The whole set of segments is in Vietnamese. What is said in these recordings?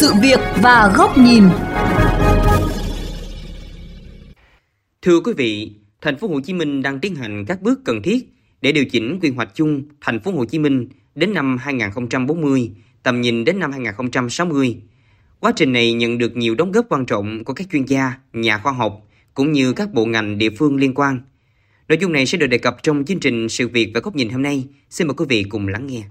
sự việc và góc nhìn. Thưa quý vị, thành phố Hồ Chí Minh đang tiến hành các bước cần thiết để điều chỉnh quy hoạch chung thành phố Hồ Chí Minh đến năm 2040, tầm nhìn đến năm 2060. Quá trình này nhận được nhiều đóng góp quan trọng của các chuyên gia, nhà khoa học cũng như các bộ ngành địa phương liên quan. Nội dung này sẽ được đề cập trong chương trình Sự việc và góc nhìn hôm nay. Xin mời quý vị cùng lắng nghe.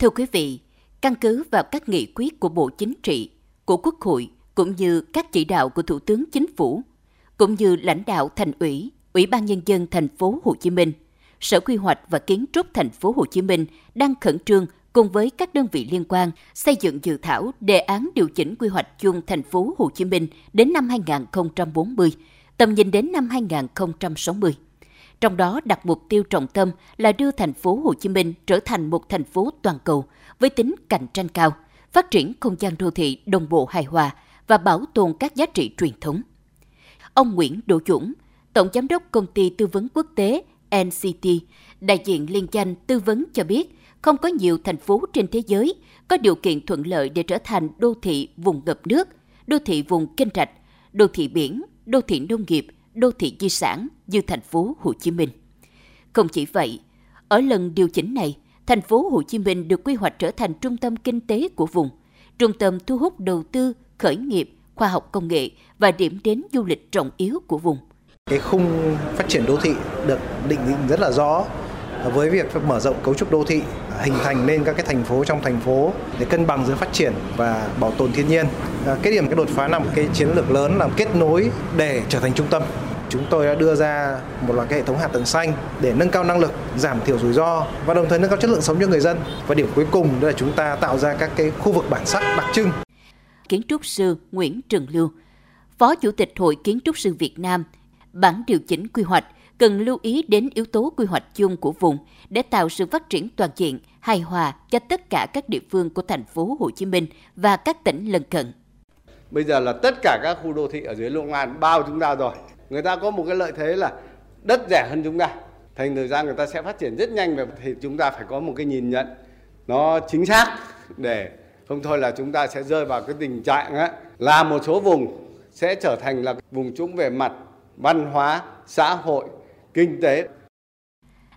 Thưa quý vị, căn cứ vào các nghị quyết của Bộ Chính trị, của Quốc hội cũng như các chỉ đạo của Thủ tướng Chính phủ, cũng như lãnh đạo thành ủy, Ủy ban nhân dân thành phố Hồ Chí Minh, Sở Quy hoạch và Kiến trúc thành phố Hồ Chí Minh đang khẩn trương cùng với các đơn vị liên quan xây dựng dự thảo đề án điều chỉnh quy hoạch chung thành phố Hồ Chí Minh đến năm 2040, tầm nhìn đến năm 2060. Trong đó đặt mục tiêu trọng tâm là đưa thành phố Hồ Chí Minh trở thành một thành phố toàn cầu với tính cạnh tranh cao, phát triển không gian đô thị đồng bộ hài hòa và bảo tồn các giá trị truyền thống. Ông Nguyễn Đỗ Dũng, Tổng Giám đốc Công ty Tư vấn Quốc tế NCT, đại diện liên danh tư vấn cho biết, không có nhiều thành phố trên thế giới có điều kiện thuận lợi để trở thành đô thị vùng ngập nước, đô thị vùng kênh rạch, đô thị biển, đô thị nông nghiệp, đô thị di sản như thành phố Hồ Chí Minh. Không chỉ vậy, ở lần điều chỉnh này, thành phố Hồ Chí Minh được quy hoạch trở thành trung tâm kinh tế của vùng, trung tâm thu hút đầu tư, khởi nghiệp, khoa học công nghệ và điểm đến du lịch trọng yếu của vùng. Cái khung phát triển đô thị được định định rất là rõ với việc mở rộng cấu trúc đô thị hình thành nên các cái thành phố trong thành phố để cân bằng giữa phát triển và bảo tồn thiên nhiên. À, cái điểm cái đột phá nằm cái chiến lược lớn là kết nối để trở thành trung tâm. Chúng tôi đã đưa ra một loạt cái hệ thống hạ tầng xanh để nâng cao năng lực, giảm thiểu rủi ro và đồng thời nâng cao chất lượng sống cho người dân. Và điểm cuối cùng đó là chúng ta tạo ra các cái khu vực bản sắc đặc trưng. Kiến trúc sư Nguyễn Trường Lưu, Phó Chủ tịch Hội Kiến trúc sư Việt Nam, bản điều chỉnh quy hoạch cần lưu ý đến yếu tố quy hoạch chung của vùng để tạo sự phát triển toàn diện, hài hòa cho tất cả các địa phương của thành phố Hồ Chí Minh và các tỉnh lân cận. Bây giờ là tất cả các khu đô thị ở dưới Long An bao chúng ta rồi. Người ta có một cái lợi thế là đất rẻ hơn chúng ta. Thành thời gian người ta sẽ phát triển rất nhanh và thì chúng ta phải có một cái nhìn nhận nó chính xác để không thôi là chúng ta sẽ rơi vào cái tình trạng á, là một số vùng sẽ trở thành là vùng trũng về mặt văn hóa, xã hội, kinh tế.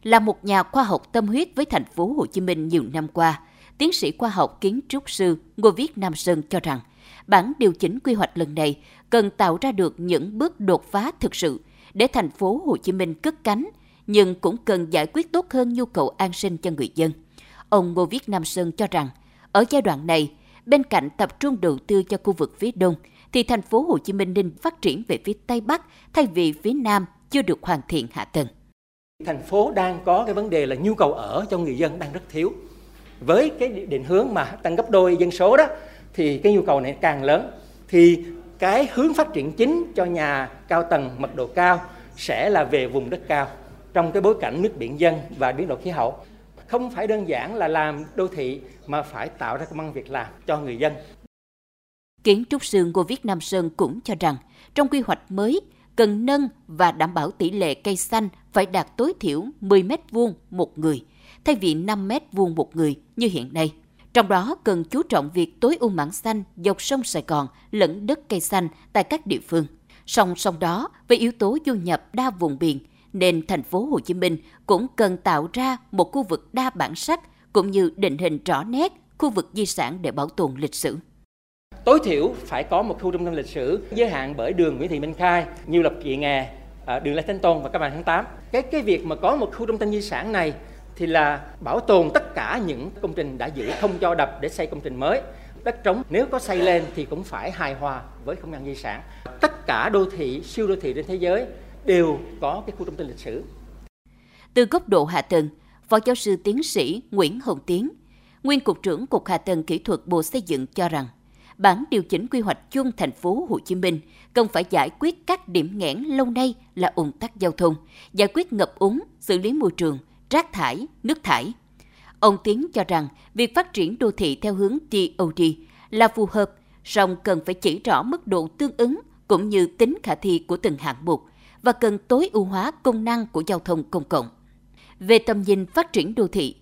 Là một nhà khoa học tâm huyết với thành phố Hồ Chí Minh nhiều năm qua, tiến sĩ khoa học kiến trúc sư Ngô Viết Nam Sơn cho rằng, bản điều chỉnh quy hoạch lần này cần tạo ra được những bước đột phá thực sự để thành phố Hồ Chí Minh cất cánh, nhưng cũng cần giải quyết tốt hơn nhu cầu an sinh cho người dân. Ông Ngô Viết Nam Sơn cho rằng, ở giai đoạn này, bên cạnh tập trung đầu tư cho khu vực phía đông, thì thành phố Hồ Chí Minh nên phát triển về phía Tây Bắc thay vì phía Nam chưa được hoàn thiện hạ tầng. Thành phố đang có cái vấn đề là nhu cầu ở cho người dân đang rất thiếu. Với cái định hướng mà tăng gấp đôi dân số đó thì cái nhu cầu này càng lớn. Thì cái hướng phát triển chính cho nhà cao tầng mật độ cao sẽ là về vùng đất cao trong cái bối cảnh nước biển dân và biến đổi khí hậu. Không phải đơn giản là làm đô thị mà phải tạo ra công ăn việc làm cho người dân. Kiến trúc sư Ngô Viết Nam Sơn cũng cho rằng trong quy hoạch mới cần nâng và đảm bảo tỷ lệ cây xanh phải đạt tối thiểu 10 mét vuông một người, thay vì 5 mét vuông một người như hiện nay. Trong đó cần chú trọng việc tối ưu mảng xanh dọc sông Sài Gòn lẫn đất cây xanh tại các địa phương. Song song đó, với yếu tố du nhập đa vùng biển, nên thành phố Hồ Chí Minh cũng cần tạo ra một khu vực đa bản sắc cũng như định hình rõ nét khu vực di sản để bảo tồn lịch sử tối thiểu phải có một khu trung tâm lịch sử giới hạn bởi đường Nguyễn Thị Minh Khai, Nhiêu lập Kỵ Nghè, à, đường Lê Thánh Tôn và các bạn tháng 8. Cái cái việc mà có một khu trung tâm di sản này thì là bảo tồn tất cả những công trình đã giữ không cho đập để xây công trình mới. Đất trống nếu có xây lên thì cũng phải hài hòa với không gian di sản. Tất cả đô thị, siêu đô thị trên thế giới đều có cái khu trung tâm lịch sử. Từ góc độ hạ tầng, Phó giáo sư tiến sĩ Nguyễn Hồng Tiến, nguyên cục trưởng Cục Hạ tầng Kỹ thuật Bộ Xây dựng cho rằng bản điều chỉnh quy hoạch chung thành phố Hồ Chí Minh cần phải giải quyết các điểm nghẽn lâu nay là ủng tắc giao thông, giải quyết ngập úng, xử lý môi trường, rác thải, nước thải. Ông Tiến cho rằng việc phát triển đô thị theo hướng TOD là phù hợp, song cần phải chỉ rõ mức độ tương ứng cũng như tính khả thi của từng hạng mục và cần tối ưu hóa công năng của giao thông công cộng. Về tầm nhìn phát triển đô thị,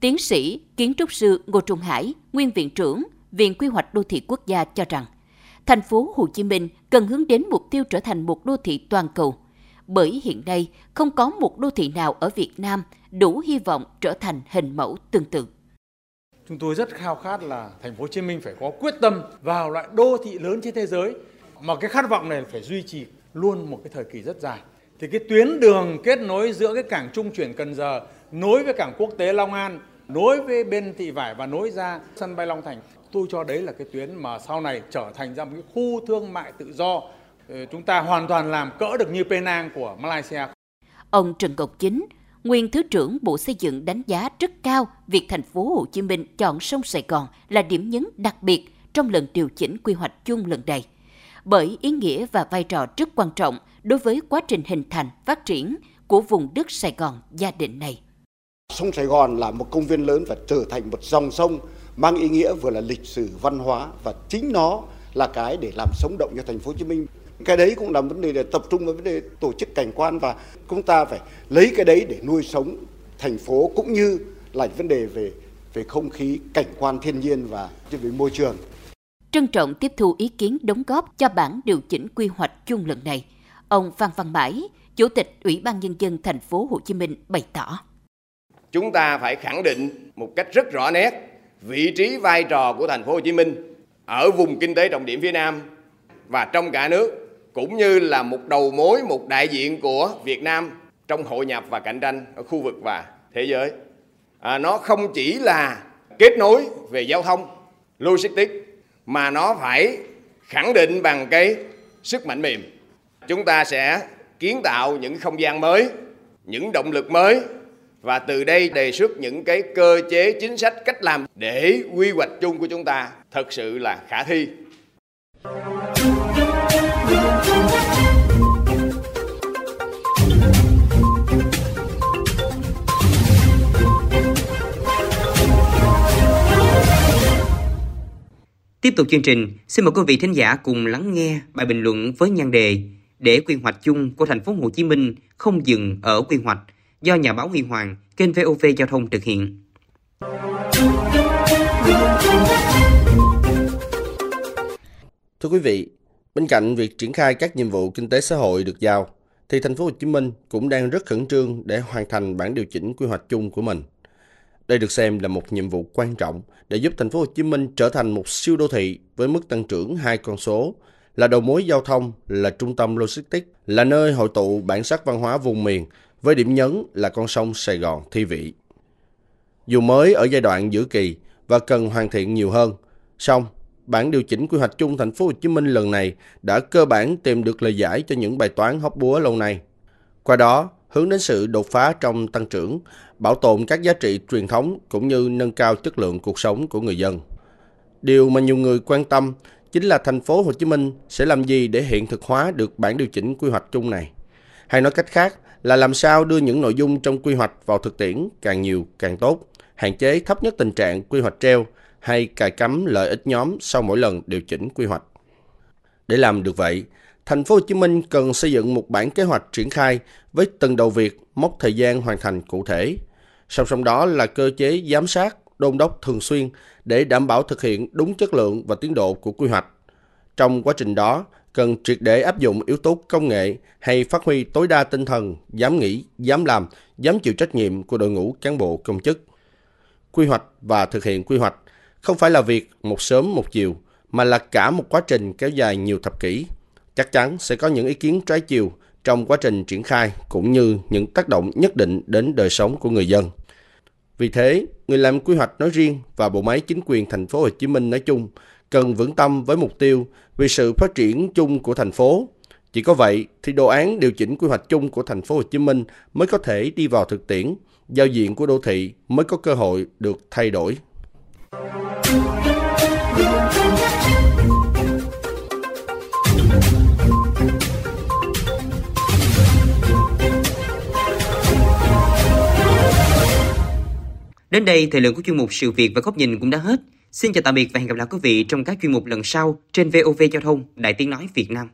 tiến sĩ kiến trúc sư Ngô Trung Hải, nguyên viện trưởng Viện Quy hoạch Đô thị Quốc gia cho rằng, thành phố Hồ Chí Minh cần hướng đến mục tiêu trở thành một đô thị toàn cầu, bởi hiện nay không có một đô thị nào ở Việt Nam đủ hy vọng trở thành hình mẫu tương tự. Chúng tôi rất khao khát là thành phố Hồ Chí Minh phải có quyết tâm vào loại đô thị lớn trên thế giới mà cái khát vọng này phải duy trì luôn một cái thời kỳ rất dài. Thì cái tuyến đường kết nối giữa cái cảng trung chuyển Cần Giờ nối với cảng quốc tế Long An, nối với bên Thị Vải và nối ra sân bay Long Thành. Tôi cho đấy là cái tuyến mà sau này trở thành ra một cái khu thương mại tự do. Ờ, chúng ta hoàn toàn làm cỡ được như Penang của Malaysia. Ông Trần Ngọc Chính, nguyên thứ trưởng Bộ Xây dựng đánh giá rất cao việc thành phố Hồ Chí Minh chọn sông Sài Gòn là điểm nhấn đặc biệt trong lần điều chỉnh quy hoạch chung lần này. Bởi ý nghĩa và vai trò rất quan trọng đối với quá trình hình thành, phát triển của vùng đất Sài Gòn gia đình này. Sông Sài Gòn là một công viên lớn và trở thành một dòng sông mang ý nghĩa vừa là lịch sử văn hóa và chính nó là cái để làm sống động cho thành phố Hồ Chí Minh cái đấy cũng là vấn đề để tập trung vào vấn đề tổ chức cảnh quan và chúng ta phải lấy cái đấy để nuôi sống thành phố cũng như là vấn đề về về không khí cảnh quan thiên nhiên và về môi trường. Trân trọng tiếp thu ý kiến đóng góp cho bản điều chỉnh quy hoạch chung lần này ông Phan Văn Mãi chủ tịch ủy ban nhân dân thành phố Hồ Chí Minh bày tỏ. Chúng ta phải khẳng định một cách rất rõ nét vị trí vai trò của thành phố Hồ Chí Minh ở vùng kinh tế trọng điểm phía Nam và trong cả nước cũng như là một đầu mối, một đại diện của Việt Nam trong hội nhập và cạnh tranh ở khu vực và thế giới. À, nó không chỉ là kết nối về giao thông, logistics mà nó phải khẳng định bằng cái sức mạnh mềm. Chúng ta sẽ kiến tạo những không gian mới, những động lực mới và từ đây đề xuất những cái cơ chế chính sách cách làm để quy hoạch chung của chúng ta thật sự là khả thi Tiếp tục chương trình, xin mời quý vị thính giả cùng lắng nghe bài bình luận với nhan đề để quy hoạch chung của thành phố Hồ Chí Minh không dừng ở quy hoạch do nhà báo Huy Hoàng, kênh VOV Giao thông thực hiện. Thưa quý vị, bên cạnh việc triển khai các nhiệm vụ kinh tế xã hội được giao, thì thành phố Hồ Chí Minh cũng đang rất khẩn trương để hoàn thành bản điều chỉnh quy hoạch chung của mình. Đây được xem là một nhiệm vụ quan trọng để giúp thành phố Hồ Chí Minh trở thành một siêu đô thị với mức tăng trưởng hai con số, là đầu mối giao thông, là trung tâm logistics, là nơi hội tụ bản sắc văn hóa vùng miền với điểm nhấn là con sông Sài Gòn thi vị. Dù mới ở giai đoạn giữa kỳ và cần hoàn thiện nhiều hơn, song bản điều chỉnh quy hoạch chung thành phố Hồ Chí Minh lần này đã cơ bản tìm được lời giải cho những bài toán hóc búa lâu nay. Qua đó, hướng đến sự đột phá trong tăng trưởng, bảo tồn các giá trị truyền thống cũng như nâng cao chất lượng cuộc sống của người dân. Điều mà nhiều người quan tâm chính là thành phố Hồ Chí Minh sẽ làm gì để hiện thực hóa được bản điều chỉnh quy hoạch chung này. Hay nói cách khác là làm sao đưa những nội dung trong quy hoạch vào thực tiễn càng nhiều càng tốt, hạn chế thấp nhất tình trạng quy hoạch treo hay cài cắm lợi ích nhóm sau mỗi lần điều chỉnh quy hoạch. Để làm được vậy, thành phố Hồ Chí Minh cần xây dựng một bản kế hoạch triển khai với từng đầu việc, mốc thời gian hoàn thành cụ thể. Song song đó là cơ chế giám sát, đôn đốc thường xuyên để đảm bảo thực hiện đúng chất lượng và tiến độ của quy hoạch. Trong quá trình đó, cần triệt để áp dụng yếu tố công nghệ hay phát huy tối đa tinh thần dám nghĩ, dám làm, dám chịu trách nhiệm của đội ngũ cán bộ công chức. Quy hoạch và thực hiện quy hoạch không phải là việc một sớm một chiều, mà là cả một quá trình kéo dài nhiều thập kỷ. Chắc chắn sẽ có những ý kiến trái chiều trong quá trình triển khai cũng như những tác động nhất định đến đời sống của người dân. Vì thế, người làm quy hoạch nói riêng và bộ máy chính quyền thành phố Hồ Chí Minh nói chung cần vững tâm với mục tiêu vì sự phát triển chung của thành phố. Chỉ có vậy thì đồ án điều chỉnh quy hoạch chung của thành phố Hồ Chí Minh mới có thể đi vào thực tiễn, giao diện của đô thị mới có cơ hội được thay đổi. Đến đây, thời lượng của chuyên mục Sự Việc và Góc Nhìn cũng đã hết. Xin chào tạm biệt và hẹn gặp lại quý vị trong các chuyên mục lần sau trên VOV Giao thông Đại Tiếng Nói Việt Nam.